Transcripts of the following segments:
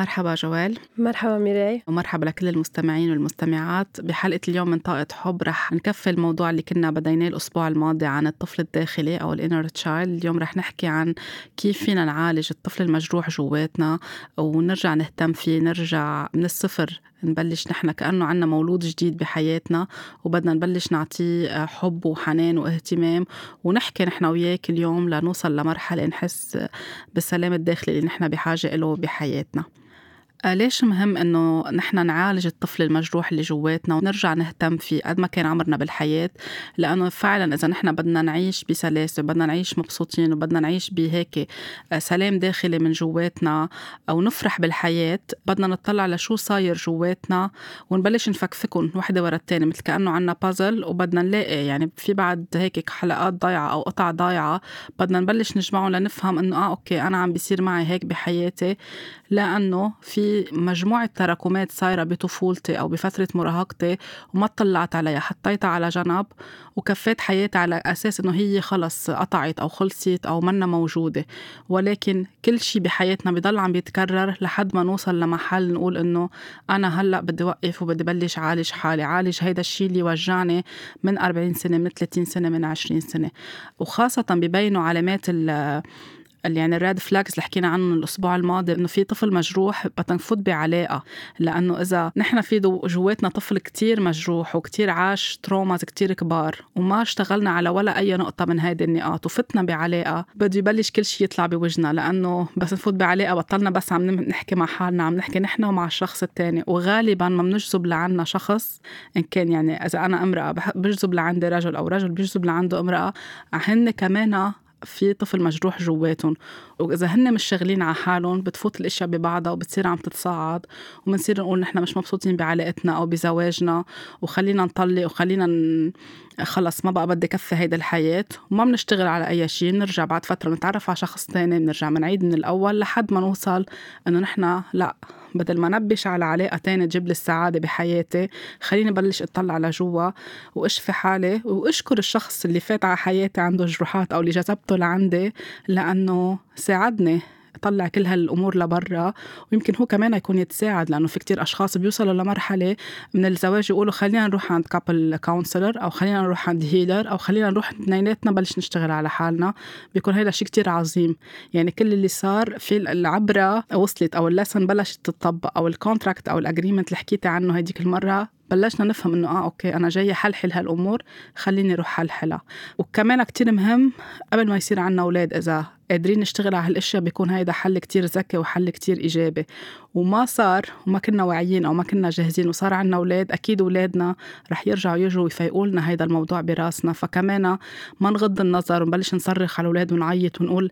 مرحبا جوال. مرحبا ميراي. ومرحبا لكل المستمعين والمستمعات. بحلقة اليوم من طاقة حب رح نكفي الموضوع اللي كنا بديناه الأسبوع الماضي عن الطفل الداخلي أو ال inner child اليوم رح نحكي عن كيف فينا نعالج الطفل المجروح جواتنا ونرجع نهتم فيه نرجع من الصفر نبلش نحن كأنه عنا مولود جديد بحياتنا وبدنا نبلش نعطيه حب وحنان واهتمام. ونحكي نحن وياه كل يوم لنوصل لمرحلة نحس بالسلام الداخلي اللي نحن بحاجة له بحياتنا. آه، ليش مهم إنه نحن نعالج الطفل المجروح اللي جواتنا ونرجع نهتم فيه قد ما كان عمرنا بالحياة؟ لأنه فعلا إذا نحن بدنا نعيش بسلاسة بدنا نعيش مبسوطين وبدنا نعيش بهيك آه، سلام داخلي من جواتنا أو نفرح بالحياة بدنا نطلع لشو صاير جواتنا ونبلش نفكفكهم وحدة ورا الثانية مثل كأنه عنا بازل وبدنا نلاقي يعني في بعد هيك حلقات ضايعة أو قطع ضايعة بدنا نبلش نجمعهم لنفهم إنه آه أوكي أنا عم بيصير معي هيك بحياتي لأنه في مجموعة تراكمات صايرة بطفولتي أو بفترة مراهقتي وما طلعت عليها حطيتها على جنب وكفيت حياتي على أساس إنه هي خلص قطعت أو خلصت أو منا موجودة. ولكن كل شيء بحياتنا بضل عم بيتكرر لحد ما نوصل لمحل نقول إنه أنا هلأ بدي وقف وبدي بلش عالج حالي عالج هيدا الشيء اللي وجعني من 40 سنة من 30 سنة من 20 سنة. وخاصة ببينوا علامات اللي يعني ال red flags اللي حكينا عنه الأسبوع الماضي إنه في طفل مجروح بدنا نفوت بعلاقة لأنه إذا نحن في جواتنا طفل كتير مجروح وكتير عاش traumas كتير كبار وما اشتغلنا على ولا أي نقطة من هيدي النقاط وفتنا بعلاقة بده يبلش كل شيء يطلع بوجهنا لأنه بس نفوت بعلاقة بطلنا بس عم نحكي مع حالنا عم نحكي نحن ومع الشخص الثاني وغالبا ما بنجذب لعنا شخص إن كان يعني إذا أنا امرأة بجذب لعندي رجل أو رجل بيجذب لعنده امرأة هن كمان في طفل مجروح جواتهم وإذا هن مش شغلين على حالهم بتفوت الأشياء ببعضها وبتصير عم تتصاعد وبنصير نقول نحن مش مبسوطين بعلاقتنا أو بزواجنا وخلينا نطلق وخلينا ن... خلص ما بقى بدي كفي هيدا الحياة وما بنشتغل على أي شيء بنرجع بعد فترة نتعرف على شخص تاني بنرجع بنعيد من الأول لحد ما نوصل إنه نحن لا. بدل ما نبش على علاقة تانية تجيب لي السعادة بحياتي خليني بلش أطلع لجوا واشفي حالي وأشكر الشخص اللي فات على حياتي عنده جروحات أو اللي جذبته لعندي لأنه ساعدني. طلع كل هالأمور لبرا ويمكن هو كمان يكون يتساعد لأنه في كتير أشخاص بيوصلوا لمرحلة من الزواج يقولوا خلينا نروح عند couple counselor أو خلينا نروح عند healer أو خلينا نروح اثنيناتنا بلش نشتغل على حالنا. بيكون هيدا شيء كتير عظيم. يعني كل اللي صار في العبرة وصلت أو ال lesson بلشت تطبق أو ال contract أو ال agreement اللي حكيتي عنه هديك المرة بلشنا نفهم إنه آه okay أنا جاية حلحل هالأمور خليني أروح حلحلها. وكمان كتير مهم قبل ما يصير عنا أولاد إذا قادرين نشتغل على هالأشياء بيكون هيدا حل كتير ذكي وحل كتير إيجابي. وما صار وما كنا واعيين أو ما كنا جاهزين وصار عنا أولاد أكيد أولادنا رح يرجعوا يجوا ويفيقوا لنا هيدا الموضوع براسنا. فكمان ما نغض النظر ونبلش نصرخ على الأولاد ونعيط ونقول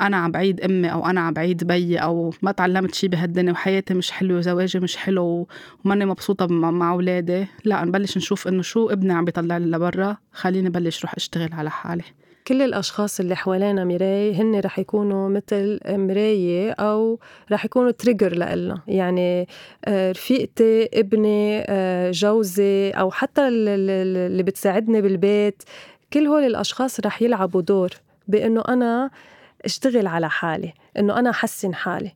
أنا عم بعيد أمي أو أنا عم بعيد بيي أو ما تعلمت شيء بهالدنيا وحياتي مش حلوة وزواجي مش حلو وماني مبسوطة مع أولادي. لا نبلش نشوف إنه شو ابني عم بيطلع لي لبرا. خليني بلش روح أشتغل على حالي. كل الأشخاص اللي حوالينا مراي هن رح يكونوا مثل مراية أو رح يكونوا تريجر لإلنا. يعني آه، رفيقتي ابني آه، جوزي أو حتى اللي بتساعدني بالبيت كل هول الأشخاص رح يلعبوا دور بأنه أنا أشتغل على حالي إنه أنا أحسن حالي.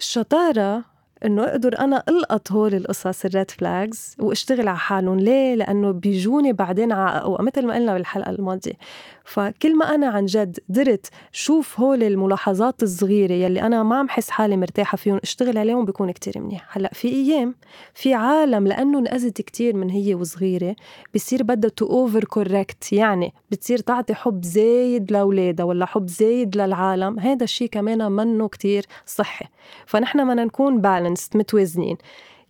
الشطارة إنه أقدر أنا ألقط هول القصص الريد فلاجز وأشتغل على حالهم. ليه؟ لأنه بيجوني بعدين أو مثل ما قلنا بالحلقة الماضية فكل ما أنا عن جد قدرت شوف هول الملاحظات الصغيرة يلي أنا ما عم حس حالي مرتاحة فيهم اشتغل عليهم بيكون كتير منيح. هلأ في أيام في عالم لأنه انأذت كتير من هي وصغيرة بصير بدها to overcorrect يعني بتصير تعطي حب زايد لأولادها ولا حب زايد للعالم. هذا الشيء كمان منه كتير صحي. فنحن بدنا نكون balanced متوازنين.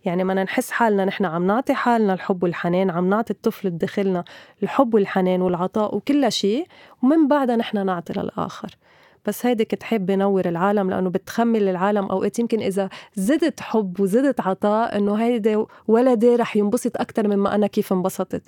يعني ما نحس حالنا نحن عم نعطي حالنا الحب والحنان عم نعطي الطفل بداخلنا الحب والحنان والعطاء وكل شيء ومن بعدها نحن نعطي للآخر. بس هيدي كنت حابة نور العالم لأنه بتفكر العالم أوقات يمكن إذا زدت حب وزدت عطاء إنه هيدا ولدي رح ينبسط أكتر مما أنا كيف انبسطت.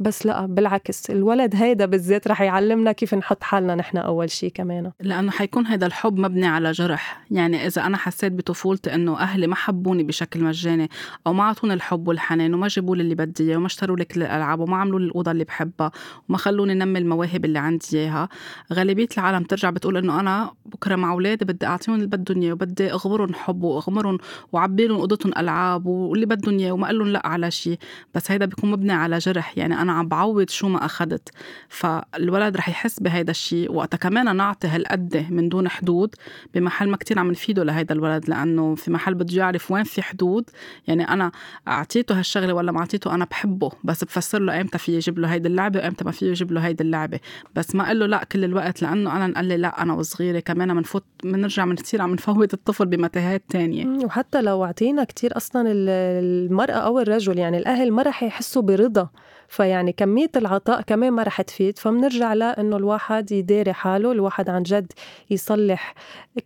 بس لا بالعكس الولد هيدا بالذات رح يعلمنا كيف نحط حالنا نحن أول شيء كمان. لأنه حيكون هذا الحب مبني على جرح. يعني إذا أنا حسيت بطفولتي إنه أهلي ما حبوني بشكل مجاني أو ما أعطوني الحب والحنان وما جابوا لي اللي بدي إياه وما اشتروا لي كل الألعاب وما عملوا لي الأوضة اللي بحبها وما خلوني نمي المواهب اللي عندي إياها غالبية العالم ترجع بتقول إنه أنا بكرة مع أولادي بدي أعطيهم اللي بدهم إياه وبدي أغمرهم حب وأغمرهم وعبي لهم اوضتهم ألعاب واللي بدهم إياه وما أقول لهم لا على شيء بس هيدا بيكون مبني على جرح. يعني أنا عم بعوض شو ما اخذت فالولد رح يحس بهيدا الشيء وقتها كمان نعطي هالقد من دون حدود بمحل ما كتير عم نفيده لهيدا الولد لأنه في محل بده يعرف وين في حدود. يعني أنا أعطيته هالشغلة ولا ما أعطيته أنا بحبه بس بفسر له ايمتى في يجيب له هيدي اللعبة وايمتى ما في يجيب له هيدي اللعبة. بس ما أقول له لأ كل الوقت لأنه أنا قال لي لأ أنا وصغيرة كمان بنفوت بنرجع بنصير عم نفوت الطفل بمتاهات تانية. وحتى لو أعطينا كتير أصلا المرأة أو الرجل يعني الأهل ما رح يحسوا برضا. فيعني كمية العطاء كمان ما رح تفيد فبنرجع لأنه الواحد يداري حاله الواحد عن جد يصلح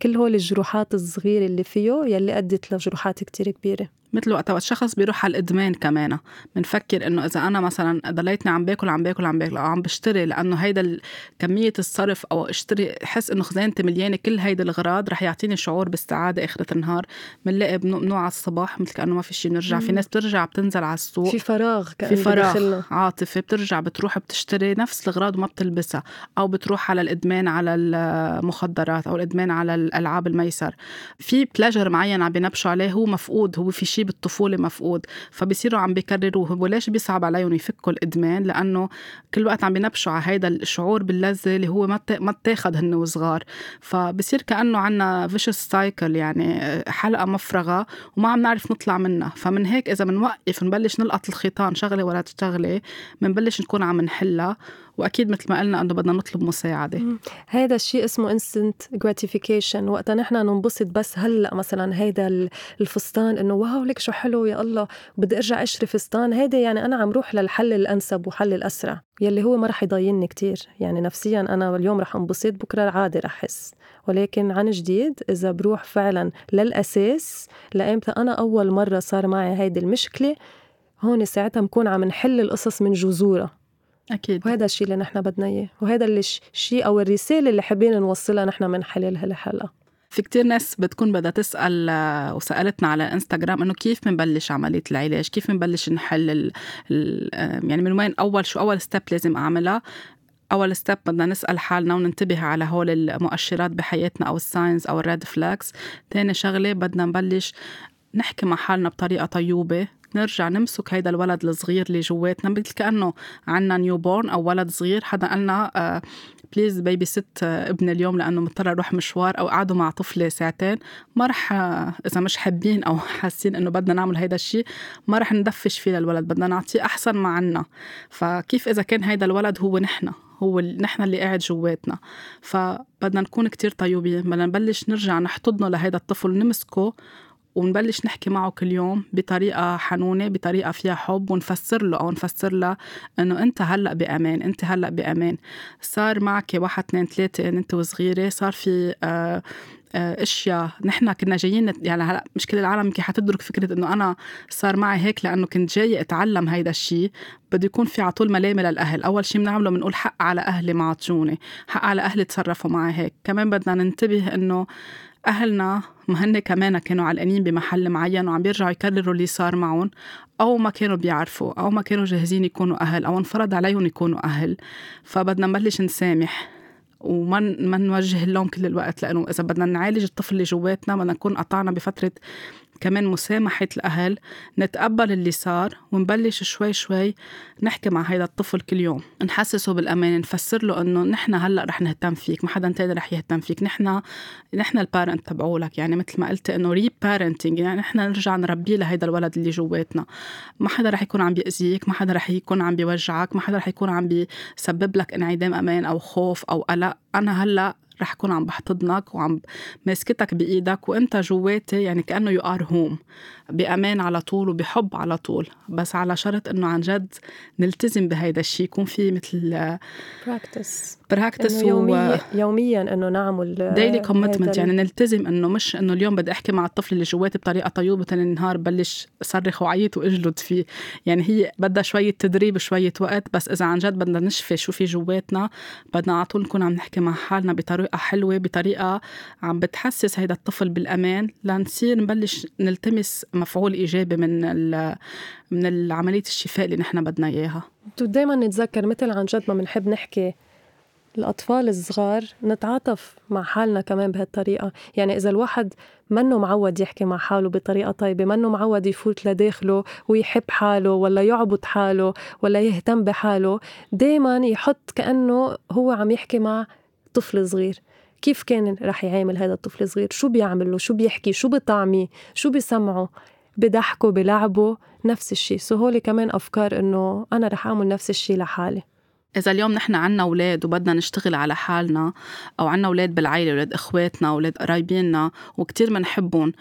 كل هول الجروحات الصغيرة اللي فيه يلي أدت لجروحات كتير كبيرة. مثل وقت الشخص بيروح على الإدمان كمان. بنفكر إنه إذا أنا مثلا ضليتني عم باكل عم باكل عم باكل أو عم بشتري لأنه هيدا كمية الصرف أو اشتري احس إنه خزانتي مليانة كل هيدي الاغراض رح يعطيني شعور بالسعاده آخرة النهار. بنلاقي بنوع على الصباح مثل كأنه ما في شيء بنرجع. في ناس بترجع بتنزل على السوق. في فراغ في فراغ عاطفي بترجع بتروح بتشتري نفس الاغراض وما بتلبسها. أو بتروح على الإدمان على المخدرات أو الإدمان على الألعاب الميسر. في بلاجر معين عم بينبشوا عليه هو مفقود هو في شيء بالطفوله مفقود فبصيروا عم بيكرروه وليش بيصعب عليهم يفكوا الإدمان؟ لأنه كل وقت عم بينبشوا على هيدا الشعور باللذة اللي هو ما ما اتاخذ هن وصغار. فبصير كأنه عنا vicious cycle يعني حلقة مفرغة وما عم نعرف نطلع منها. فمن هيك إذا بنوقف نبلش نلقط الخيطان شغلة ورا شغلة بنبلش نكون عم نحلها. وأكيد مثل ما قلنا إنه بدنا نطلب مساعدة. هذا الشيء اسمه instant gratification وقتها نحن ننبسط بس هلأ مثلا هيدا الفستان إنه wow لك شو حلو يا الله بدي أرجع أشتري فستان. هيدا يعني أنا عم روح للحل الأنسب وحل الأسرع يلي هو ما رح يضايقني كتير. يعني نفسيا أنا اليوم رح انبسط بكرة عادي رح أحس. ولكن عن جديد إذا بروح فعلا للأساس لايمتى أنا أول مرة صار معي هيدي المشكلة هون ساعتها بكون عم نحل القصص من جذورها. أكيد. وهذا الشيء اللي نحن بدنا إياه وهذا الشيء أو الرسالة اللي حابين نوصلها نحن من خلال هالحلقه في كتير ناس بتكون بدها تسأل وسألتنا على إنستغرام إنه كيف بنبلش عملية العلاج؟ كيف بنبلش نحل ال ال يعني من وين أول شو أول ستيب لازم أعملها؟ أول step بدنا نسأل حالنا وننتبه على هول المؤشرات بحياتنا أو ال signs أو ال red flags تاني شغلة بدنا نبلش نحكي مع حالنا بطريقة طيوبه نرجع نمسك هيدا الولد الصغير اللي جواتنا مثل كأنه عنا newborn أو ولد صغير. حدا قالنا please babysit ابني اليوم لأنه مضطر أروح مشوار أو قعدوا مع طفلة ساعتين. ما رح آه، إذا مش حابين أو حاسين إنه بدنا نعمل هيدا الشيء ما رح ندفش فيه للولد بدنا نعطيه أحسن ما عنا. فكيف إذا كان هيدا الولد هو نحن هو نحن اللي قاعد جواتنا. فبدنا نكون كتير طيوبين بدنا نبلش نرجع نحتضنه لهيدا الطفل نمسكه ونبلش نحكي معه كل يوم بطريقة حنونة بطريقة فيها حب ونفسر له أو نفسر له إنه أنت هلأ بأمان أنت هلأ بأمان. صار معك واحد اثنين ثلاثة أنت وصغيرة صار في آه آه أشياء نحن كنا جايين يعني هلأ مش كل العالم يمكن حتدرك فكرة إنه أنا صار معي هيك لأنه كنت جاي أتعلم هيدا الشيء. بده يكون في على طول ملامة للأهل. أول شيء بنعمله بنقول حق على أهلي ما عطوني حق على أهلي تصرفوا معي هيك. كمان بدنا ننتبه إنه أهلنا ما هن كمان كانوا علقانين بمحل معين وعم بيرجعوا يكرروا اللي صار معهم أو ما كانوا بيعرفوا أو ما كانوا جاهزين يكونوا أهل أو انفرض عليهم يكونوا أهل. فبدنا نبلش نسامح وما ما نوجه اللوم كل الوقت لإنه إذا بدنا نعالج الطفل اللي جواتنا بدنا نكون قطعنا بفترة كمان مسامحة الأهل نتقبل اللي صار ونبلش شوي شوي نحكي مع هيدا الطفل كل يوم. نحسسه بالأمان نفسر له إنه نحن هلأ رح نهتم فيك ما حدا تاني رح يهتم فيك. نحن نحن ال parent تبعولك. يعني مثل ما قلت إنه reparenting يعني نحن نرجع نربيه لهيدا الولد اللي جواتنا. ما حدا رح يكون عم بيأذيك ما حدا رح يكون عم بيوجعك ما حدا رح يكون عم بيسبب لك انعدام أمان أو خوف أو قلق. أنا هلأ رح كون عم بحتضنك وعم ماسكتك بإيدك وإنت جواتي يعني كأنه you are home بأمان على طول وبحب على طول. بس على شرط إنه عن جد نلتزم بهيدا الشيء يكون في مثل practice practice يوميا يوميا إنه نعمل daily commitment يعني نلتزم إنه مش إنه اليوم بدي أحكي مع الطفل اللي جواتي بطريقة طيوبة ثاني النهار بلش صرخ وعيط وأجلد فيه. يعني هي بدها شوية تدريب شوية وقت بس إذا عن جد بدنا نشفي شو في جواتنا بدنا على طول نكون عم نحكي مع حالنا بطريقة حلوة بطريقة عم بتحسس هيدا الطفل بالأمان. لنصير نبلش نلتمس مفعول إيجابي من من عمليه الشفاء اللي نحن بدنا إياها. دائما نتذكر مثل عن جد ما بنحب نحكي الأطفال الصغار نتعاطف مع حالنا كمان بهالطريقة. يعني إذا الواحد منه معود يحكي مع حاله بطريقة طيبة منه معود يفوت لداخله ويحب حاله ولا يعبط حاله ولا يهتم بحاله دايما يحط كأنه هو عم يحكي مع طفل صغير. كيف كان رح يعامل هذا الطفل الصغير شو بيعمل له؟ شو بيحكي؟ شو بطعميه شو بيسمعه بضحكه؟ بلعبه؟ نفس الشيء. سو كمان أفكار إنه أنا رح أعمل نفس الشيء لحالي. إذا اليوم نحن عنا أولاد وبدنا نشتغل على حالنا أو عنا أولاد بالعيلة أولاد إخواتنا أولاد قرايبيننا وكتير منحبهم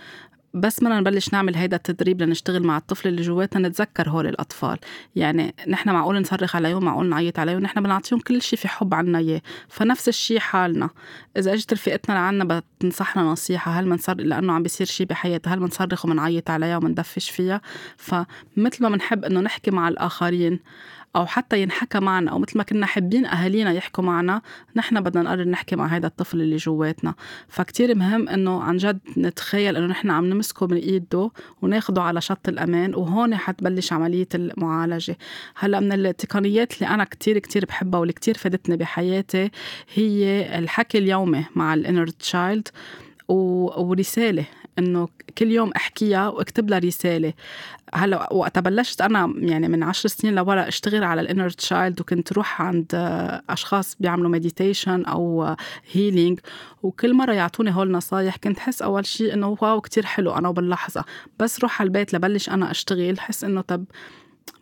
بس بدنا نبلش نعمل هيدا التدريب لنشتغل مع الطفل اللي جواتنا نتذكر هول الأطفال. يعني نحن معقول نصرخ عليهم معقول نعيط عليهم نحن بنعطيهم كل شيء في حب عنا إياه. فنفس الشيء حالنا. إذا إجت رفيقتنا لعنا بتنصحنا نصيحة هل منصر لأنه عم بيصير شيء بحياتها هل منصرخ ومنعيط عليها ومندفش فيها؟ فمثل ما بنحب إنه نحكي مع الآخرين. أو حتى ينحكى معنا أو مثل ما كنا حابين أهالينا يحكوا معنا نحن بدنا نقرر نحكي مع هذا الطفل اللي جواتنا. فكتير مهم إنه عن جد نتخيل إنه نحن عم نمسكه من إيده وناخده على شط الأمان وهون حتبلش عملية المعالجة. هلأ من التقنيات اللي أنا كتير كتير بحبها واللي كتير فادتني بحياتي هي الحكي اليومي مع ال inner child ورسالة إنه كل يوم أحكيها وأكتب لها رسالة. هلأ وقت بلشت أنا يعني من عشر سنين لورا أشتغل على ال inner child وكنت روح عند أشخاص بيعملوا meditation أو healing وكل مرة يعطوني هول نصايح كنت حس أول شيء إنه واو كتير حلو أنا وباللحظه بس روح على البيت لبلش أنا أشتغل حس إنه طب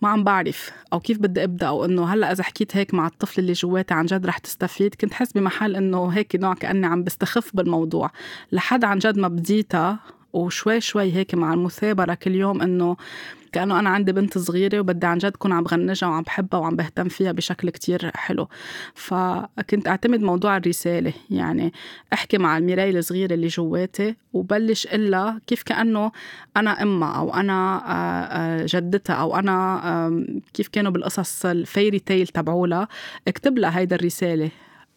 ما عم بعرف أو كيف بدي أبدأ أو إنه هلأ إذا حكيت هيك مع الطفل اللي جواتي عن جد رح تستفيد. كنت حس بمحل إنه هيك نوع كأني عم بستخف بالموضوع. لحد عن جد ما بديتها وشوي شوي هيك مع المثابرة كل يوم إنه كأنه أنا عندي بنت صغيرة وبدي عن جد كون عم بغنجها وعم بحبها وعم بهتم فيها بشكل كتير حلو. فكنت أعتمد موضوع الرسالة يعني أحكي مع المرايه الصغيرة اللي جواتي وبلش إلا كيف كأنه أنا أمها أو أنا آه، آه، جدتها أو أنا كيف كانوا بالقصص الفيري تيل تبعولها اكتب لها هيدا الرسالة.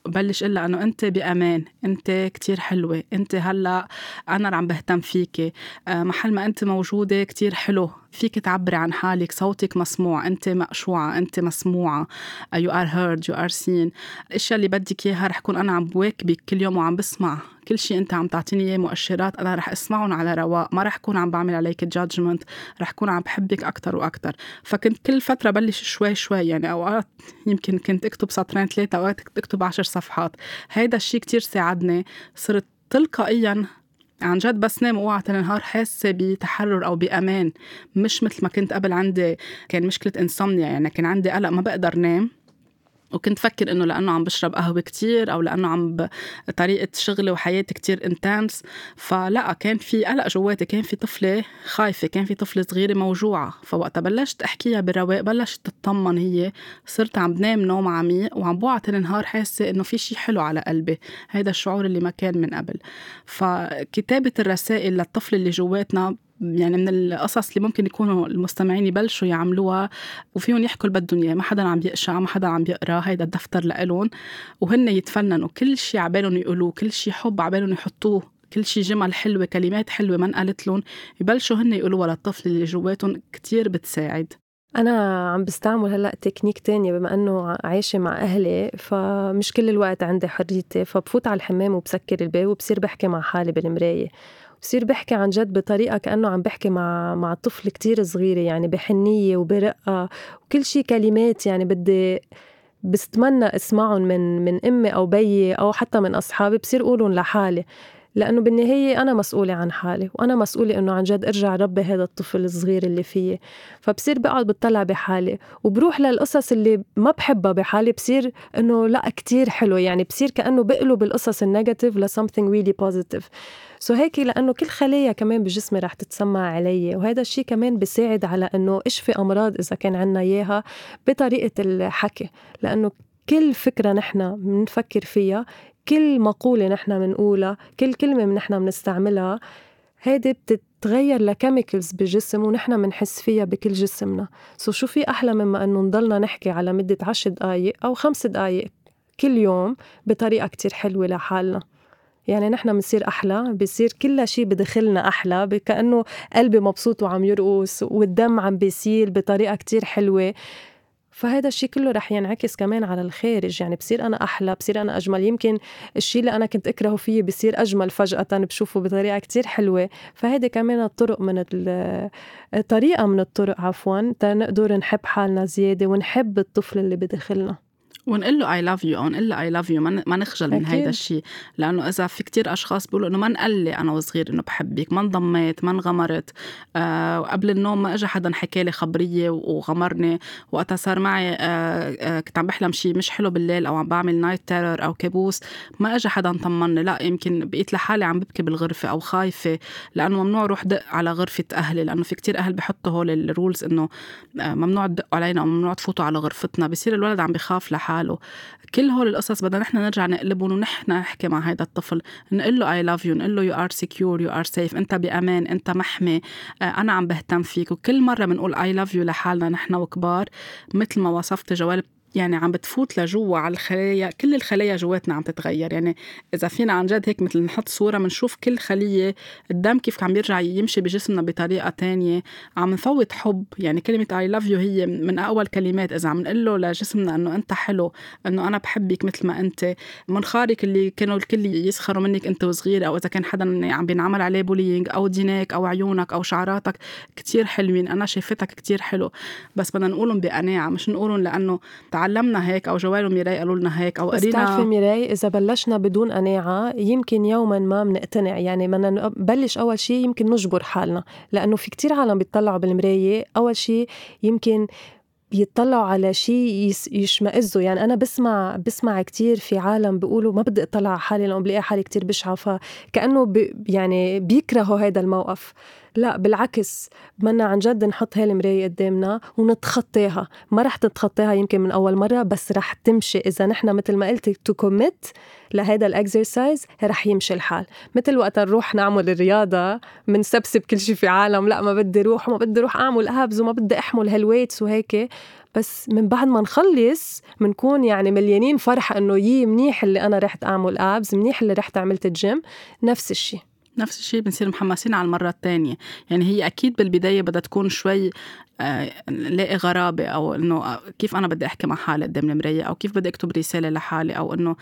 بلش إلا أنه أنت بأمان أنت كتير حلوة أنت هلأ أنا عم بهتم فيكي. آه، محل ما أنت موجودة كتير حلو. فيك تعبري عن حالك صوتك مسموع أنت مقشوعة أنت مسموعة. you are heard you are seen الأشياء اللي بدك إياها رح كون أنا عم بواكبك كل يوم وعم بسمع. كل شيء أنت عم تعطيني إياه مؤشرات أنا رح أسمعهم على رواق. ما رح كون عم بعمل عليك judgement رح كون عم بحبك أكثر وأكثر فكنت كل فترة بلش شوي شوي يعني أوقات يمكن كنت أكتب سطرين ثلاثة أوقات كنت أكتب عشر صفحات. هيدا الشيء كتير ساعدني. صرت تلقائيا عن جد بس نام أوعى النهار حاسة بتحرر أو بأمان. مش مثل ما كنت قبل عندي كان مشكلة انسomnia يعني كان عندي قلق ما بقدر نام. وكنت فكر إنه لأنه عم بشرب قهوة كتير أو لأنه عم ب... طريقة شغلي وحياتي كتير انتنس فلا كان في قلق جواتي كان في طفلة خايفة كان في طفلة صغيرة موجوعة. فوقتها بلشت أحكيها بالرواق بلشت تطمن هي. صرت عم بنام نوم عميق وعم بوعى النهار حاسة إنه في شيء حلو على قلبي. هذا الشعور اللي ما كان من قبل. فكتابة الرسائل للطفل اللي جواتنا يعني من القصص اللي ممكن يكونوا المستمعين يبلشوا يعملوها وفيهم يحكوا اللي بدهم إياه. ما حدا عم يقشع ما حدا عم يقرا هيدا الدفتر لإلهم. وهن يتفننوا. كل شيء عبالهم يقولوه كل شيء حب عبالهم يحطوه. كل شيء جمل حلوة كلمات حلوة ما انقالت لهم. يبلشوا هن يقولوها للطفل اللي جواتهم كتير بتساعد. أنا عم بستعمل هلأ تكنيك تانية بما أنه عايشة مع أهلي فمش كل الوقت عندي حريتي. فبفوت على الحمام وبسكر الباب وبصير بحكي مع حالي بالمراية. بصير بحكي عن جد بطريقة كأنه عم بحكي مع مع طفل كتير صغيرة يعني بحنية وبرقة وكل شي كلمات يعني بدي بستمنى اسمعهم من من أمي أو بيي أو حتى من أصحابي بصير اقولهم لحالي. لأنه بالنهاية أنا مسؤولة عن حالي وأنا مسؤولة إنه عن جد أرجع ربي هذا الطفل الصغير اللي فيي. فبصير بقعد بتطلع بحالي وبروح للقصص اللي ما بحبها بحالي بصير إنه لا كتير حلو يعني بصير كأنه بقلب القصص النيجاتيف ل something really positive. so هيك لأنه كل خلايا كمان بجسمي رح تتسمع علي وهذا الشيء كمان بيساعد على إنه إشفي أمراض إذا كان عنا إياها بطريقة الحكي. لأنه كل فكرة نحن بنفكر فيها كل مقولة نحن بنقولها كل كلمة نحن بنستعملها هيدي بتتغير ل chemicals بالجسم ونحن بنحس فيها بكل جسمنا. so شو في أحلى مما أنه نضلنا نحكي على مدة عشر دقايق أو خمس دقايق كل يوم بطريقة كتير حلوة لحالنا. يعني نحن بنصير أحلى بصير كل شيء بدخلنا أحلى كأنه قلبي مبسوط وعم يرقص والدم عم بيسيل بطريقة كتير حلوة. فهذا الشيء كله رح ينعكس كمان على الخارج. يعني بصير أنا أحلى بصير أنا أجمل. يمكن الشيء اللي أنا كنت أكرهه فيه بصير أجمل فجأة بشوفه بطريقة كتير حلوة. فهيدي كمان الطرق من طريقة من الطرق عفوا تنقدر نحب حالنا زيادة ونحب الطفل اللي بداخلنا. ونقول له I love you أو نقول له I love you ما نخجل من هيدا الشيء لأنه إذا في كتير أشخاص بيقولوا إنه ما انقلي أنا وصغير إنه بحبك ما انضميت ما انغمرت. آه وقبل النوم ما اجى حدا حكى لي خبرية وغمرني. وقتها صار معي آه آه كنت عم بحلم شيء مش حلو بالليل أو عم بعمل night terror أو كابوس. ما اجى حدا طمني لا يمكن بقيت لحالي عم ببكي بالغرفة أو خايفة. لأنه ممنوع روح دق على غرفة أهلي. لأنه في كتير أهل بحطوا هول ال rules إنه آه ممنوع تدقوا علينا أو ممنوع تفوتوا على غرفتنا. بصير الولد عم بخاف لحاله. حاله. كل هول القصص بدنا نحن نرجع نقلبهم ونحن نحكي مع هذا الطفل. نقول له I love you نقول له you are secure you are safe انت بأمان انت محمي. آه، أنا عم بهتم فيك. وكل مرة بنقول I love you لحالنا نحن وكبار مثل ما وصفت جوال يعني عم بتفوت لجوا على الخلايا كل الخلايا جواتنا عم تتغير. يعني إذا فينا عن جد هيك مثل نحط صورة بنشوف كل خلية الدم كيف عم يرجع يمشي بجسمنا بطريقة تانية. عم نفوت حب. يعني كلمة I love you هي من أول كلمات. إذا عم نقول له لجسمنا إنه أنت حلو إنه أنا بحبك مثل ما أنت منخارك اللي كانوا الكل يسخروا منك أنت وصغير أو إذا كان حدا عم بينعمل عليه bullying أو دينيك أو عيونك أو شعراتك كتير حلوين. أنا شايفتك كتير حلو. بس بدنا نقولهم بقناعة مش نقولهم لأنه تعلمنا هيك أو جوال وميراي قالوا لنا هيك أو قرينا بس بتعرفي ميراي إذا بلشنا بدون قناعة يمكن يوما ما بنقتنع يعني بدنا نبلش أول شيء يمكن نجبر حالنا لأنه في كتير عالم بيطلعوا بالمراية. أول شيء يمكن بيطلعوا على شيء يشمئزوا. يعني أنا بسمع بسمع كتير في عالم بيقولوا ما بدي أطلع على حالي لأنه بلاقي حالي كتير بشعة. فكأنه بي يعني بيكرهوا هذا الموقف. لا بالعكس بدنا عن جد نحط هاي المراية قدامنا ونتخطاها. ما رح تتخطاها يمكن من أول مرة بس رح تمشي. إذا نحن مثل ما قلت to commit لهيدا ال exercise رح يمشي الحال. مثل وقت نروح نعمل الرياضة منسبسب كل شيء في عالم لا ما بدي روح وما بدي روح أعمل abs وما بدي أحمل ه ال weights وهيك. بس من بعد ما نخلص بنكون يعني مليانين فرحة إنه يي منيح اللي أنا رحت أعمل abs منيح اللي رحت عملت الجيم نفس الشيء نفس الشيء بنصير محمسين على المرة الثانية يعني هي أكيد بالبداية بدها تكون شوي نلاقي غرابة أو إنه كيف أنا بدي أحكي مع حالي قدام المراية أو كيف بدي أكتب رسالة لحالي أو إنه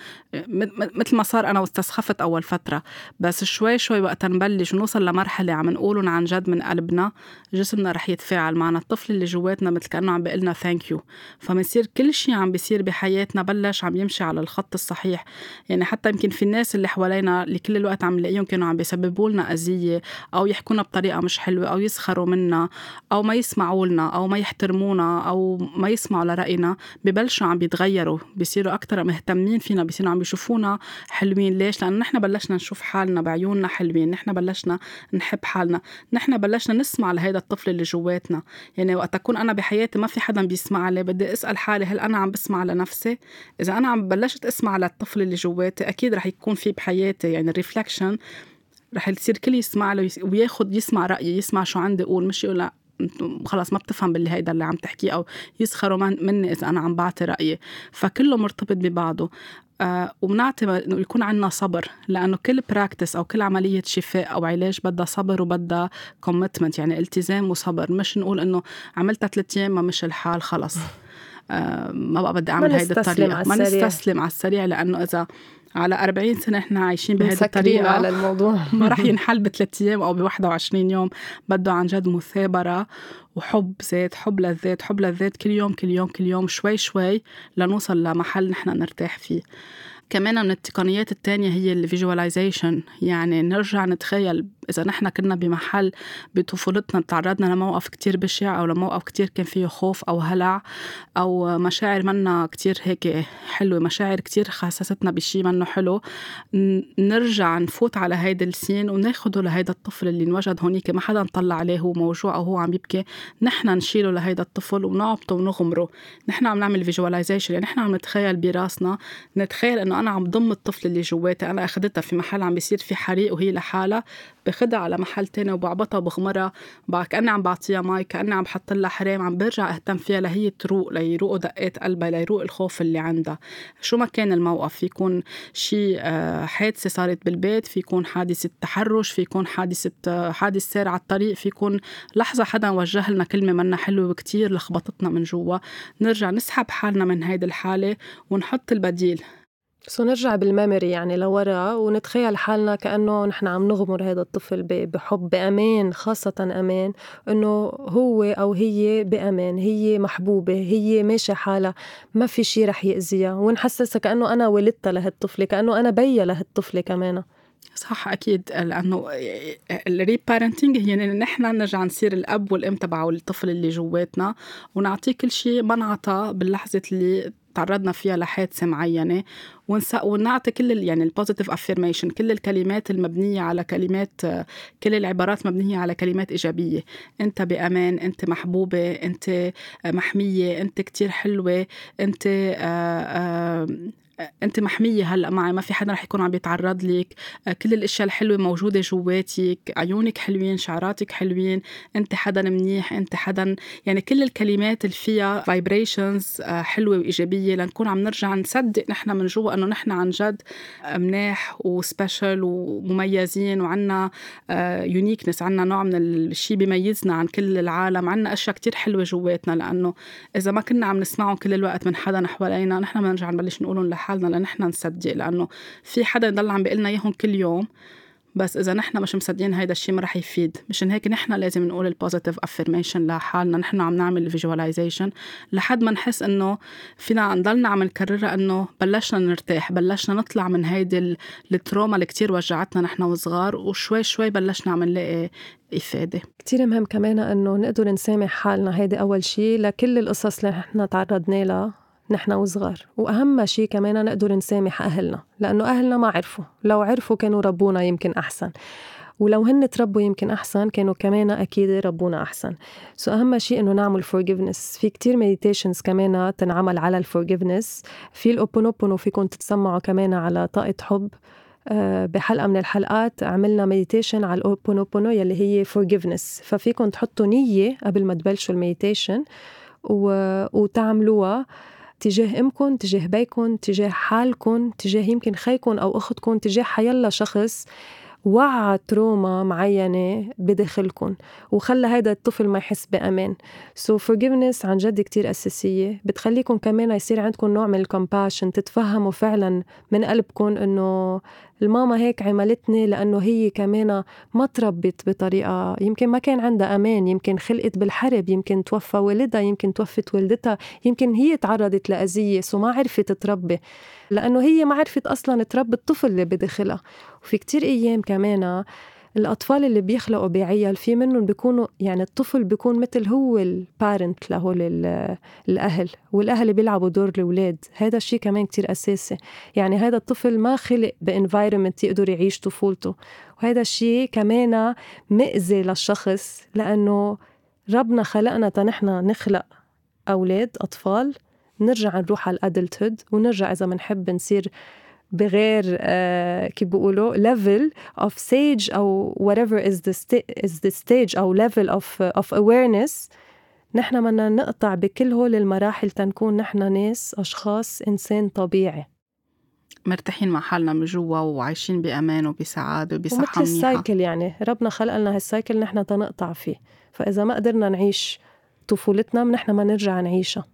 مثل ما صار أنا واستسخفت أول فترة. بس شوي شوي وقت نبلش ونوصل لمرحلة عم نقولهم عن جد من قلبنا جسمنا رح يتفاعل معنا. الطفل اللي جواتنا مثل كأنه عم بيقلنا thank you فمنصير كل شيء عم بيصير بحياتنا بلش عم يمشي على الخط الصحيح. يعني حتى يمكن في الناس اللي حوالينا اللي كل الوقت عم نلاقيهم كانوا عم بيسببوا لنا أذية أو يحكونا بطريقة مش حلوة أو يسخروا منا أو ما يسمعوا لنا أو ما يحترمونا أو ما يسمعوا لرأينا ببلشوا عم بيتغيروا بيصيروا أكثر مهتمين فينا بيصيروا عم بيشوفونا حلوين. ليش؟ لأنه نحن بلشنا نشوف حالنا بعيوننا حلوين نحن بلشنا نحب حالنا نحن بلشنا نسمع لهيدا الطفل اللي جواتنا. يعني وقت أكون أنا بحياتي ما في حدا بيسمع لي بدي أسأل حالي هل أنا عم بسمع لنفسي؟ إذا أنا عم بلشت أسمع للطفل اللي جواتي أكيد رح يكون في بحياتي يعني الريفلكشن رح يصير كل يسمع له وياخد يسمع رأيي يسمع شو عندي أقول مش يقول لأ. خلاص ما بتفهم باللي هيدا اللي عم تحكيه أو يسخروا مني إذا أنا عم بعطي رأيي. فكله مرتبط ببعضه. آه وبنعطي إنه يكون عندنا صبر لأنه كل practice أو كل عملية شفاء أو علاج بدها صبر وبدها commitment يعني التزام وصبر. مش نقول إنه عملتها ثلاث أيام ما مش الحال خلص. ما بقى بدي أعمل هيدي الطريقة. ما نستسلم على السريع لأنه إذا على 40 سنة إحنا عايشين بهذه الطريقة على الموضوع. ما راح ينحل بثلاث أيام أو ب 21 يوم. بده عن جد مثابرة وحب ذات حب للذات حب للذات كل يوم كل يوم كل يوم شوي شوي لنوصل لمحل نحن نرتاح فيه. كمان من التقنيات التانية هي الفيجواليزيشن يعني نرجع نتخيل إذا نحن كنا بمحل بطفولتنا تعرضنا لموقف كتير بشع أو لموقف كتير كان فيه خوف أو هلع أو مشاعر منا كتير هيك حلوة مشاعر كتير خاصستنا بشي منه حلو. نرجع نفوت على هيدا ال scene وناخده لهيدا الطفل اللي انوجد هونيك ما حدا نطلع عليه هو موجوع أو هو عم يبكي. نحن نشيله لهيدا الطفل ونعبطه ونغمره. نحن عم نعمل visualization يعني نحن عم نتخيل براسنا نتخيل إنه أنا عم ضم الطفل اللي جواتي أنا أخدتها في محل عم بيصير في حريق وهي لحالها. باخدها على محل تاني وبعبطها وبغمرها كأني عم بعطيها مي كأني عم بحط لها حرام عم برجع أهتم فيها لهي تروق ليروقوا دقات قلبها ليروق الخوف اللي عندها. شو ما كان الموقف في يكون شيء آه، حادثة صارت بالبيت في يكون حادثة تحرش في يكون حادثة آه، حادث سير على الطريق في يكون لحظة حدا وجه لنا كلمة منا حلوة وكتير لخبطتنا من جوا. نرجع نسحب حالنا من هيدي الحالة ونحط البديل. so نرجع بال memory يعني لورا ونتخيل حالنا كأنه نحن عم نغمر هذا الطفل بحب بأمان خاصة أمان إنه هو أو هي بأمان هي محبوبة هي ماشية حالها ما في شي رح يأذيها ونحسسها كأنه أنا ولدتها لهالطفلة كأنه أنا بيا لهالطفلة كمان. صح أكيد. لأنه ال reparenting هي نحن نرجع نصير الأب والأم تبعه الطفل اللي جواتنا ونعطيه كل شيء ما انعطى باللحظة اللي تعرضنا فيها لحادثة معينة. ونعطي كل يعني ال positive affirmation كل الكلمات المبنية على كلمات كل العبارات مبنية على كلمات إيجابية. أنت بأمان أنت محبوبة أنت محمية أنت كتير حلوة أنت آآ آه، آآ آه، أنت محمية هلأ معي ما في حدا رح يكون عم يتعرض لك. آه، كل الأشياء الحلوة موجودة جواتك عيونك حلوين شعراتك حلوين أنت حدا منيح أنت حدا يعني كل الكلمات اللي فيها فايبريشنز آه، حلوة وإيجابية. لنكون عم نرجع نصدق نحن من جوا إنه نحن عن جد مناح وسبيشل ومميزين وعنا uniqueness آه، عنا نوع من الشيء بيميزنا عن كل العالم. عنا أشياء كتير حلوة جواتنا لأنه إذا ما كنا عم نسمعهم كل الوقت من حدا حوالينا نحن بنرجع نبلش نقولهم لحالنا حالنا لنحن نصدق لأنه في حدا يضل عم بيقول لنا إياهم كل يوم. بس إذا نحن مش مصدقين هيدا الشيء ما رح يفيد. مشان هيك نحن لازم نقول ال positive affirmation لحالنا. نحن عم نعمل ال visualization لحد ما نحس إنه فينا نضلنا عم نكررها إنه بلشنا نرتاح بلشنا نطلع من هيدي ال trauma اللي كتير وجعتنا نحن وصغار وشوي شوي بلشنا عم نلاقي إفادة. كتير مهم كمان أنه نقدر نسامح حالنا. هيدي أول شيء لكل القصص اللي نحن تعرضنا لها. نحن وصغار. وأهم شيء كمان نقدر نسامح أهلنا لأنه أهلنا ما عرفوا. لو عرفوا كانوا ربونا يمكن أحسن. ولو هن تربوا يمكن أحسن كانوا كمان أكيد ربونا أحسن. so أهم شيء إنه نعمل forgiveness. في كتير meditations كمان تنعمل على ال forgiveness. في ال Ho'oponopono فيكم تتسمعوا كمان على طاقة حب. آه، بحلقة من الحلقات عملنا meditation على ال Ho'oponopono يلي هي forgiveness. ففيكم تحطوا نية قبل ما تبلشوا ال meditation و... وتعملوها. تجاه امكم تجاه بيكم تجاه حالكم تجاه يمكن خيكم أو أختكم تجاه حيلا شخص وعى trauma معينة بداخلكم. وخلى هذا الطفل ما يحس بأمان. so so forgiveness عن جد كتير أساسية. بتخليكم كمان يصير عندكم نوع من ال compassion تتفهموا فعلا من قلبكم إنه الماما هيك عملتني لأنه هي كمان ما تربت بطريقة يمكن ما كان عندها أمان يمكن خلقت بالحرب يمكن توفى والدها يمكن توفت والدتها يمكن هي تعرضت لأذية so ما عرفت تربي. لأنه هي ما عرفت أصلا تربي الطفل اللي بداخلها وفي كتير أيام كمان الأطفال اللي بيخلقوا بعيل في منهم بيكونوا يعني الطفل بيكون مثل هو ال parent له الأهل والأهل بيلعبوا دور الأولاد. هذا الشيء كمان كتير أساسي. يعني هذا الطفل ما خلق ب environment يقدر يعيش طفولته. وهذا الشيء كمان مأذي للشخص لأنه ربنا خلقنا تنحن نخلق أولاد أطفال نرجع نروح على ال adulthood ونرجع إذا بنحب نصير بغير uh, كيف بيقولوا level of stage أو whatever is the, is the stage أو level of, of awareness. نحن بدنا نقطع بكل هول المراحل تنكون نحن ناس أشخاص إنسان طبيعي. مرتاحين مع حالنا من جوا وعايشين بأمان وبسعادة وبصحة ومثل ال cycle يعني ربنا خلق لنا هال cycle نحن تنقطع فيه. فإذا ما قدرنا نعيش طفولتنا نحن ما نرجع نعيشها.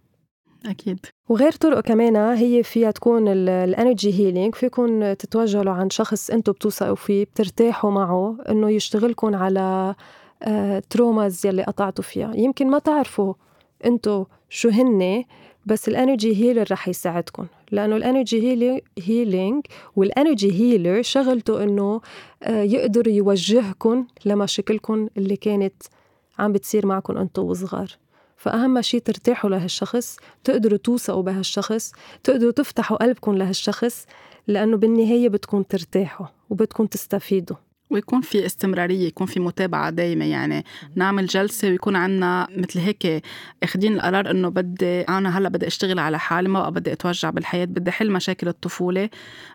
أكيد. وغير طرق كمان هي فيها تكون ال energy healing فيكون تتوجهوا عند شخص أنتم بتوثقوا فيه بترتاحوا معه إنه يشتغلكم على traumas يلي قطعتوا فيها. يمكن ما تعرفوا انتو شو هن بس ال energy healer رح يساعدكم لأنه ال energy healing وال energy healer شغلته إنه آه، يقدر يوجهكم لمشاكلكم اللي كانت عم بتصير معكم انتو وصغار. فأهم شيء ترتاحوا لهالشخص تقدروا توثقوا بهالشخص تقدروا تفتحوا قلبكم لهالشخص لأنه بالنهاية بدكم ترتاحوا وبدكم تستفيدوا. ويكون في استمرارية يكون في متابعة دايمة يعني نعمل جلسة ويكون عنا مثل هيك أخدين القرار إنه بدي أنا هلأ بدي أشتغل على حالي ما بقى بدي أتوجع بالحياة بدي حل مشاكل الطفولة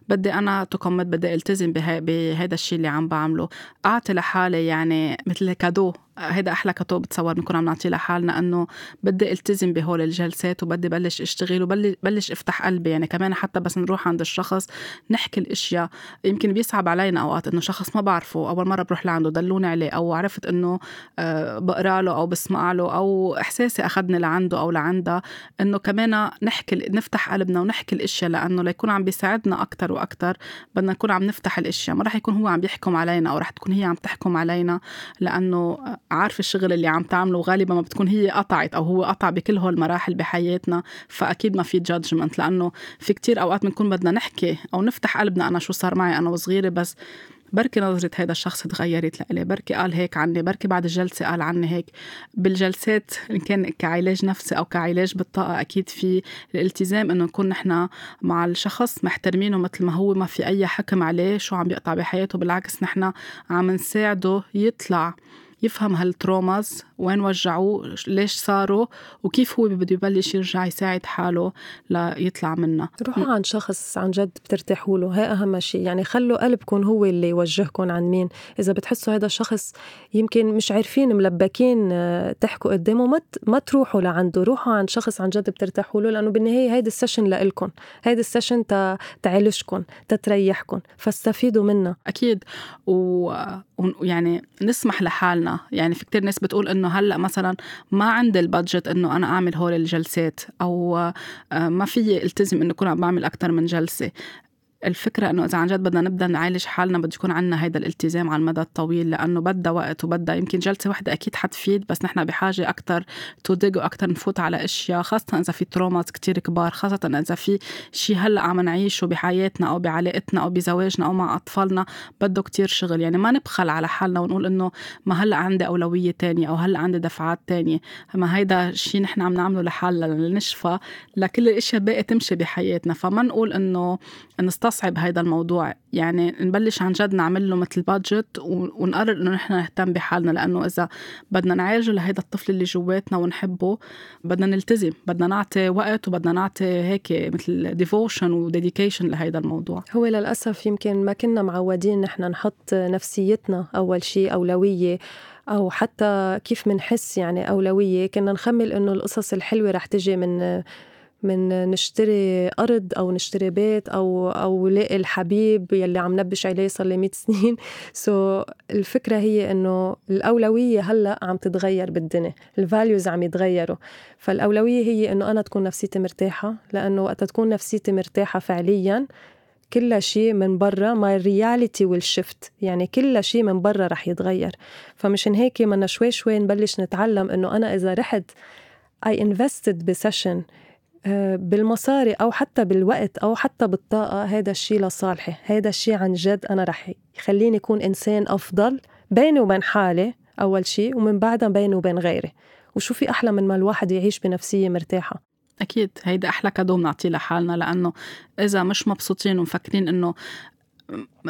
بدي أنا تكمت بدي ألتزم بهذا الشيء اللي عم بعمله. أعطي لحالي يعني مثل كادو هيدا أحلى كتب بتصور بنكون عم نعطيه لحالنا إنه بدي التزم بهول الجلسات وبدي بلش أشتغل وبلش أفتح قلبي. يعني كمان حتى بس نروح عند الشخص نحكي الأشياء. يمكن بيصعب علينا أوقات إنه شخص ما بعرفه أول مرة بروح لعنده دلوني عليه أو عرفت إنه آه، بقرأ له أو بسمع له أو إحساسي أخذني لعنده أو لعندها. إنه كمان نحكي نفتح قلبنا ونحكي الأشياء لأنه ليكون عم بيساعدنا أكثر وأكثر بدنا نكون عم نفتح الأشياء ما راح يكون هو عم يحكم علينا أو راح تكون هي عم تحكم علينا. لأنه عارفه الشغل اللي عم تعمله وغالبا ما بتكون هي قطعت أو هو قطع بكل هول المراحل بحياتنا فأكيد ما في جادجمنت لأنه في كتير أوقات بنكون بدنا نحكي أو نفتح قلبنا أنا شو صار معي أنا وصغيرة بس بركي نظرة هذا الشخص تغيرت لإلي بركي قال هيك عني بركي بعد الجلسة قال عني هيك. بالجلسات إن كان كعلاج نفسي أو كعلاج بالطاقة أكيد في الالتزام إنه نكون نحن مع الشخص محترمينه مثل ما هو ما في أي حكم عليه شو عم بيقطع بحياته بالعكس نحن عم نساعده يطلع يفهم هالتروماز وين وجعوه ليش صاروا وكيف هو بده يبلش يرجع يساعد حاله ليطلع منها روحوا عن شخص عن جد بترتاحوا له هي أهم شيء. يعني خلوا قلبكم هو اللي يوجهكم عن مين. إذا بتحسوا هذا الشخص يمكن مش عارفين ملبكين آه، تحكوا قدامه ما ما تروحوا لعنده. روحوا عند شخص عن جد بترتاحوا له لأنه بالنهاية هيدي ال session لإلكم. هيدي ال session تعالجكم تتريحكم فاستفيدوا منها أكيد. ويعني نسمح لحالنا. يعني في كتير ناس بتقول إنه هلأ مثلا ما عندي ال budget إنه أنا أعمل هول الجلسات أو آه، ما في التزم إنه اكون عم بعمل أكثر من جلسة. الفكرة إنه إذا عن جد بدنا نبدأ نعالج حالنا بده يكون عندنا هيدا الالتزام على المدى الطويل لأنه بدها وقت وبدها يمكن جلسة واحدة أكيد حتفيد بس نحن بحاجة أكثر تودق وأكثر نفوت على أشياء خاصة إذا في ترومات كتير كبار خاصة إذا في شيء هلأ عم نعيشه بحياتنا أو بعلاقتنا أو بزواجنا أو مع أطفالنا بده كتير شغل. يعني ما نبخل على حالنا ونقول إنه ما هلأ عندي أولوية تانية أو هلأ عندي دفعات تانية. ما هيدا شيء نحن عم نعمله لحالنا لنشفى لكل الأشياء الباقية تمشي بحياتنا. فما نقول إنه هيدا الموضوع. يعني نبلش عن جد نعمل له مثل بادجت ونقرر إنه نحن نهتم بحالنا لأنه إذا بدنا نعالجه لهيدا الطفل اللي جواتنا ونحبه بدنا نلتزم بدنا نعطي وقت وبدنا نعطي هيك مثل devotion و dedication لهيدا الموضوع. هو للأسف يمكن ما كنا معودين نحن نحط نفسيتنا أول شيء أولوية أو حتى كيف منحس يعني أولوية. كنا نحمل إنه القصص الحلوة رح تجي من من نشتري أرض أو نشتري بيت أو أو لاقي الحبيب يلي عم نبش عليه صار لي 100 سنين. so so, الفكرة هي إنه الأولوية هلأ عم تتغير بالدنيا ال values عم يتغيروا. فالأولوية هي إنه أنا تكون نفسيتي مرتاحة لأنه وقت تكون نفسيتي مرتاحة فعليا كل شيء من برا ما ال reality وال shift يعني كل شيء من برا رح يتغير. فمشان هيك بدنا شوي شوي نبلش نتعلم إنه أنا إذا رحت I invested ب session بالمصاري أو حتى بالوقت أو حتى بالطاقة هذا الشيء لصالحي. هذا الشيء عن جد أنا رح يخليني أكون إنسان أفضل بيني وبين حالي أول شيء ومن بعدها بيني وبين غيري. وشو في أحلى من ما الواحد يعيش بنفسية مرتاحة؟ أكيد هيدا أحلى fr: cadeau بنعطيه لحالنا لأنه إذا مش مبسوطين ومفكرين إنه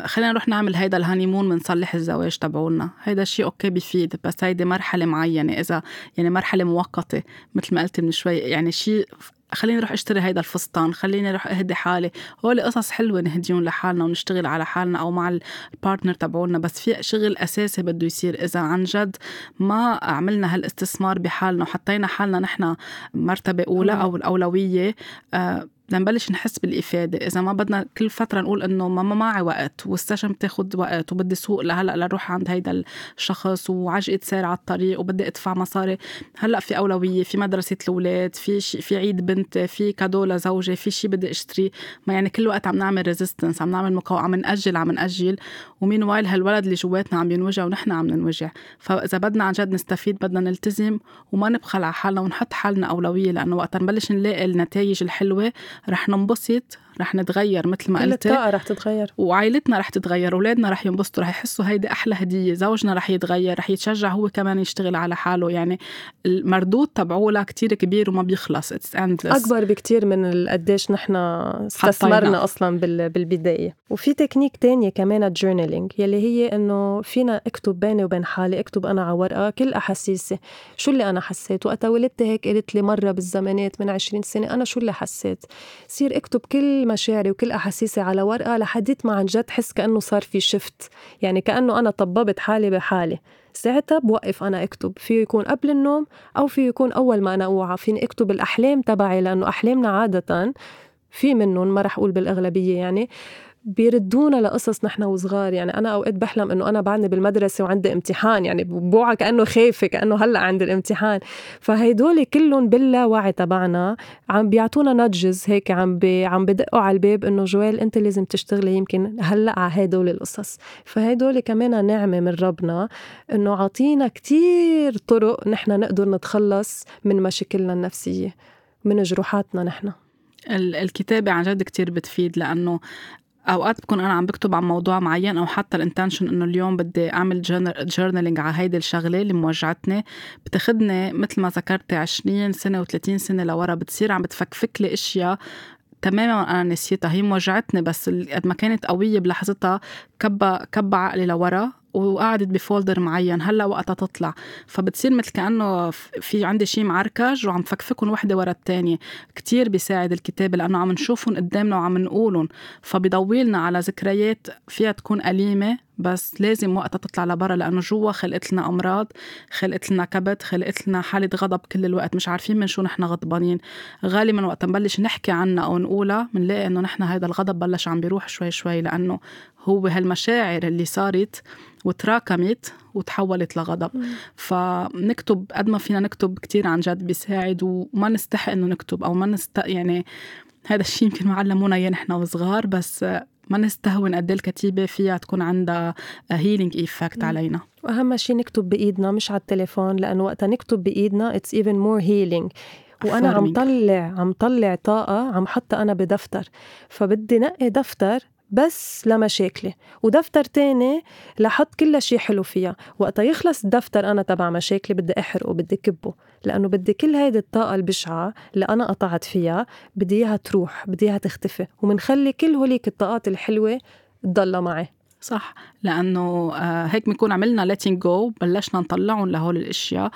خلينا نروح نعمل هيدا ال honeymoon بنصلح الزواج تبعولنا. هيدا الشيء okay بيفيد بس هيدي مرحلة معينة. إذا يعني مرحلة مؤقتة مثل ما قلت من شوي يعني شيء خليني أروح أشتري هيدا الفستان خليني أروح أهدي حالي. هول قصص حلوة نهديهم لحالنا ونشتغل على حالنا أو مع ال partner تبعولنا بس في شغل أساسي بده يصير. إذا عن جد ما عملنا هالاستثمار بحالنا وحطينا حالنا نحن مرتبة أولى أو الأولوية آه لنبلش نحس بالإفادة. إذا ما بدنا كل فترة نقول إنه ما معي وقت وال session بتاخد وقت وبدي سوق لهلأ لروح عند هيدا الشخص وعجقة سير على الطريق وبدي أدفع مصاري هلأ في أولوية في مدرسة الأولاد في في عيد بنت انت في cadeau لزوجي في شيء بدي اشتريه ما يعني كل وقت عم نعمل resistance عم نعمل مقاومه عم نأجل عم نأجل. و meanwhile هالولد اللي جواتنا عم ينوجع ونحن عم ننوجع. فإذا بدنا عن جد نستفيد بدنا نلتزم وما نبخل على حالنا ونحط حالنا أولوية. لأنه وقت نبلش نلاقي النتائج الحلوة رح ننبسط رح نتغير مثل ما قلت. كل رح تتغير. وعائلتنا رح تتغير أولادنا رح ينبسطوا رح يحسوا هيدي أحلى هدية زوجنا رح يتغير رح يتشجع هو كمان يشتغل على حاله. يعني المردود تبعولها كتير كبير وما بيخلص. it's أكبر بكتير من قديش نحن استثمرنا أصلا بالبدايه وفي تكنيك تانية كمان ال journaling يلي هي إنه فينا أكتب بيني وبين حالي أكتب أنا على ورقة كل أحاسيسي. شو اللي أنا حسيت؟ وقتها ولدت هيك قلت لي مرة بالزمانات من 20 سنة أنا شو اللي حسيت؟ صير أكتب كل مشاعري وكل أحاسيسي على ورقة لحديت ما عن جد حس كأنه صار في shift يعني كأنه أنا طببت حالي بحالي. ساعتها بوقف أنا أكتب. فيه يكون قبل النوم أو فيه يكون أول ما أنا أوعى. فيني أكتب الأحلام تبعي لأنه أحلامنا عادة في منهم ما رح أقول بالأغلبية يعني. بيردونا لقصص نحن وصغار. يعني أنا أوقات بحلم إنه أنا بعدني بالمدرسة وعندي امتحان يعني بوعى كأنه خايفة كأنه هلأ عندي الامتحان. فهيدول كلهم باللاوعي تبعنا عم بيعطونا نادجز هيك عم بي عم بدقوا على الباب إنه جويل أنت لازم تشتغلي يمكن هلأ على هدول القصص. فهدول كمان نعمة من ربنا إنه عاطينا كتير طرق نحن نقدر نتخلص من مشاكلنا النفسية من جروحاتنا نحن. الكتابة عن جد كتير بتفيد لأنه أوقات بكون أنا عم بكتب عن موضوع معين أو حتى ال intention إنه اليوم بدي أعمل journaling على هيدي الشغلة اللي موجعتني بتاخدني مثل ما ذكرتي 20 سنة و30 سنة لورا بتصير عم بتفكفك لي أشياء تماما أنا نسيتها. هي موجعتني بس قد ما كانت قوية بلحظتها كبا كبا عقلي لورا. وقعدت بفولدر معين هلأ وقتها تطلع. فبتصير مثل كأنه في عندي شيء معركج وعم فكفكهم وحدة ورا الثانية كتير بيساعد الكتابة لأنه عم نشوفهم قدامنا وعم نقولهم. فبيضويلنا على ذكريات فيها تكون أليمة بس لازم وقتها تطلع لبرا لأنه جوا خلقت لنا أمراض خلقت لنا كبت خلقت لنا حالة غضب كل الوقت. مش عارفين من شو نحن غضبانين. غالبا وقت نبلش نحكي عنها أو نقولها بنلاقي إنه نحن هذا الغضب بلش عم بيروح شوي شوي لأنه هو هالمشاعر اللي صارت وتراكمت وتحولت لغضب. فنكتب قد ما فينا نكتب كتير عن جد بيساعد وما نستحق إنه نكتب أو ما نست يعني هذا الشيء يمكن ما علمونا إياه نحن وصغار بس ما نستهون قد إيه الكتيبة فيها تكون عندها healing effect علينا. وأهم شيء نكتب بإيدنا مش على التليفون لأنه وقتها نكتب بإيدنا it's even more healing وأنا عم طلع عم طلع طاقة عم حطها أنا بدفتر. فبدي نقي دفتر بس لمشاكلي ودفتر تاني لحط كل شيء حلو فيها. وقتا يخلص الدفتر أنا تبع مشاكلي بدي أحرقه بدي كبه. لأنه بدي كل هيدي الطاقة البشعة اللي أنا قطعت فيها بدي إياها تروح بدي إياها تختفي. ومنخلي كل هوليك الطاقات الحلوة تضلها معي. صح؟ لأنه آه، هيك بنكون عملنا letting go بلشنا نطلعهم لهول الأشياء.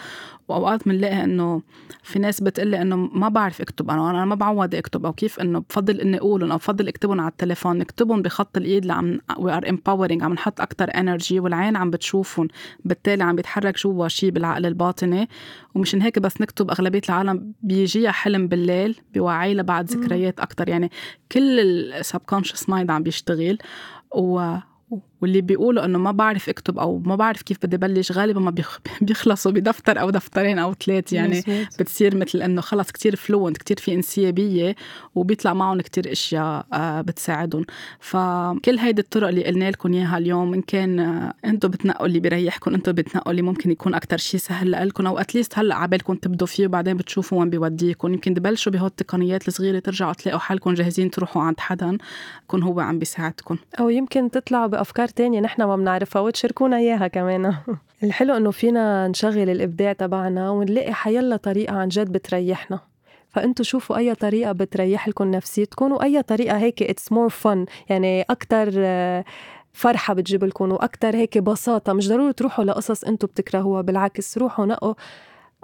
وأوقات بنلاقي إنه في ناس بتقلي إنه ما بعرف اكتب أنا أنا ما بعود اكتب أو كيف إنه بفضل إني أقولهم أو بفضل أكتبهم على التليفون. نكتبهم بخط الإيد لعم we are empowering عم نحط أكثر energy والعين عم بتشوفهم. بالتالي عم بيتحرك جوا شيء بالعقل الباطني ومشان هيك بس نكتب أغلبية العالم بيجيها حلم بالليل بيوعي لها بعد ذكريات أكثر يعني كل ال subconscious mind عم بيشتغل. و Oh. واللي بيقولوا إنه ما بعرف أكتب أو ما بعرف كيف بدي بلش غالبا ما بيخلصوا بدفتر أو دفترين أو ثلاث يعني بتصير مثل إنه خلص كتير فلوينت كتير في إنسيابية وبيطلع معهم كتير أشياء آه، بتساعدهم. فكل هيدي الطرق اللي قلنا لكم إياها اليوم إن كان آه، أنتم بتنقوا اللي بيريحكم أنتم بتنقوا اللي ممكن يكون أكثر شيء سهل لكم أو اتليست هلأ عبالكم تبدوا فيه وبعدين بتشوفوا وين بيوديكم. يمكن تبلشوا بهول التقنيات الصغيرة ترجعوا تلاقوا حالكم جاهزين تروحوا عند حدا يكون هو عم بيساعدكم. أو يمكن تطلعوا بأفكار تانية نحن ما بنعرفها وتشاركونا إياها كمان. الحلو إنه فينا نشغل الإبداع تبعنا ونلاقي حيلا طريقة عن جد بتريحنا. فأنتوا شوفوا أي طريقة بتريح لكم نفسيتكم وأي طريقة هيك it's more fun يعني أكثر آه، فرحة بتجيب لكم وأكتر هيك بساطة. مش ضروري تروحوا لقصص أنتوا بتكرهوها بالعكس روحوا نقوا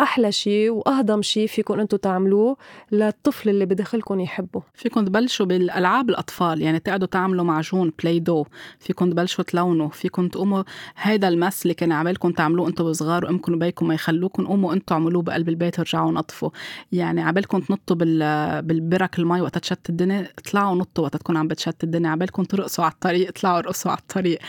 أحلى شيء وأهضم شيء فيكم أنتم تعملوه للطفل اللي بداخلكم يحبه. فيكم تبلشوا بالألعاب الأطفال يعني تقعدوا تعملوا معجون Play-Doh فيكم تبلشوا تلونوا فيكم تقوموا هيدا ال mess اللي كان عمالكم تعملوه أنتم صغار وامكم وبيكم ما يخلوكم قوموا أنتم اعملوه بقلب البيت ورجعوا نطفوا. يعني عبالكم تنطوا بال بالبرك المي وقت تشت الدنيا اطلعوا نطوا وقت تكون عم بتشت الدنيا عبالكم ترقصوا على الطريق اطلعوا ارقصوا على الطريق.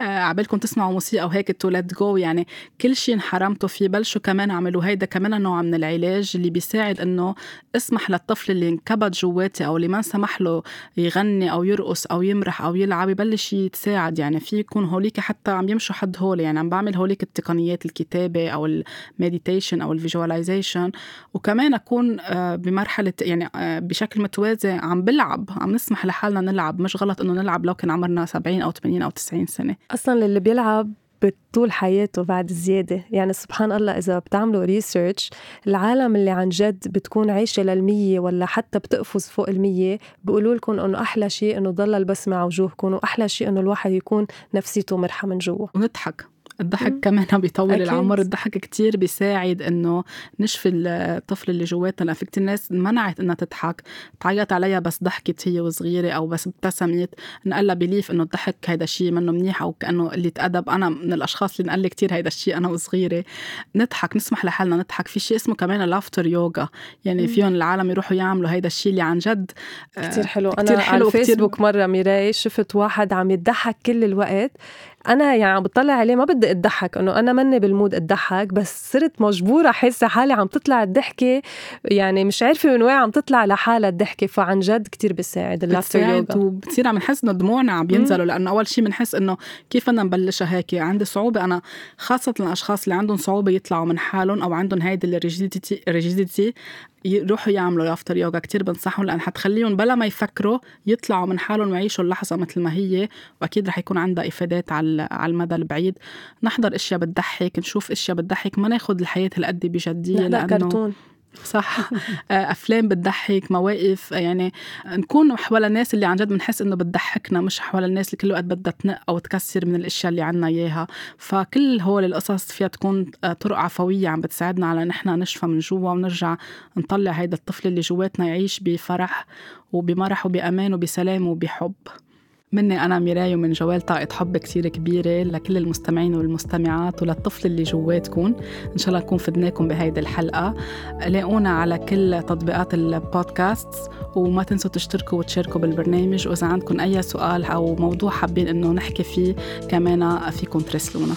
آه عبالكم تسمعوا موسيقى وهيك تو جو يعني كل شيء انحرمتوا فيه بلشوا كمان اعملوا هيدا كمان نوع من العلاج اللي بيساعد إنه اسمح للطفل اللي انكبت جواتي أو اللي ما سمح له يغني أو يرقص أو يمرح أو يلعب يبلش يتساعد. يعني في يكون هوليك حتى عم يمشوا حد هول. يعني عم بعمل هوليك التقنيات الكتابة أو ال meditation أو ال visualization وكمان أكون آه، بمرحلة يعني آه، بشكل متوازي عم بلعب عم نسمح لحالنا نلعب. مش غلط إنه نلعب لو كان عمرنا 70 أو 80 أو 90 سنة. أصلا اللي بيلعب بطول حياته بعد زيادة. يعني سبحان الله إذا بتعملوا ريسيرش العالم اللي عن جد بتكون عايشة للمية ولا حتى بتقفز فوق المية بيقولوا لكم إنه أحلى شيء إنه ضل البسمة على وجوهكم وأحلى شيء إنه الواحد يكون نفسيته مرحة من جوا. ونضحك الضحك كمان بيطول أكيد. العمر الضحك كتير بيساعد إنه نشفي الطفل اللي جواتنا. لأن في كتير ناس منعت إنها تضحك تعيط عليها بس ضحكت هي وصغيرة أو بس ابتسمت. نقلها belief إنه الضحك هيدا الشيء منه منيح أو كأنه قله ادب أنا من الأشخاص اللي نقل كتير هيدا الشيء أنا وصغيرة. نضحك نسمح لحالنا نضحك. في شيء اسمه كمان laughter yoga يعني فيهم العالم يروحوا يعملوا هيدا الشيء اللي عن جد كتير حلو. أنا كتير حلو على الفيسبوك مرة ميراي شفت واحد عم يضحك كل الوقت. أنا يعني عم بطلع عليه ما بدي أضحك إنه أنا ماني بال mood أضحك بس صرت مجبورة حاسه حالي عم تطلع الضحكة يعني مش عارفة من وين عم تطلع لحالها الضحكة فعن جد كتير بيساعد ال laughter yoga وبتصير عم نحس إنه دموعنا عم بينزلوا لأنه أول شيء بنحس إنه كيف بدنا نبلشها هيك؟ عندي صعوبة أنا خاصة الأشخاص اللي عندهم صعوبة يطلعوا من حالهم أو عندهم هيدي ال rigidity يروحوا يعملوا laughter yoga كتير بنصحهم لأن حتخليهم بلا ما يفكروا يطلعوا من حالهم ويعيشوا اللحظة مثل ما هي وأكيد رح يكون عندها إفادات على على المدى البعيد نحضر أشياء بتضحك نشوف أشياء بتضحك ما ناخذ الحياة هالقد بجدية لأنه كرتون. صح. آه، أفلام بتضحك مواقف يعني نكون حول الناس اللي عن جد بنحس إنه بتضحكنا مش حول الناس اللي كل وقت بدها تنق أو تكسر من الأشياء اللي عنا إياها. فكل هول القصص فيها تكون آه، طرق عفوية عم بتساعدنا على نحن نشفى من جوا ونرجع نطلع هيدا الطفل اللي جواتنا يعيش بفرح وبمرح وبأمان وبسلام وبحب. مني أنا ميراي ومن جوال طاقة حب كتير كبيرة لكل المستمعين والمستمعات وللطفل اللي جواتكم إن شاء الله نكون فدناكم بهيدي الحلقة. لاقونا على كل تطبيقات البودكاست وما تنسوا تشتركوا وتشاركوا بالبرنامج. وإذا عندكم أي سؤال أو موضوع حابين إنه نحكي فيه كمان فيكم ترسلونا.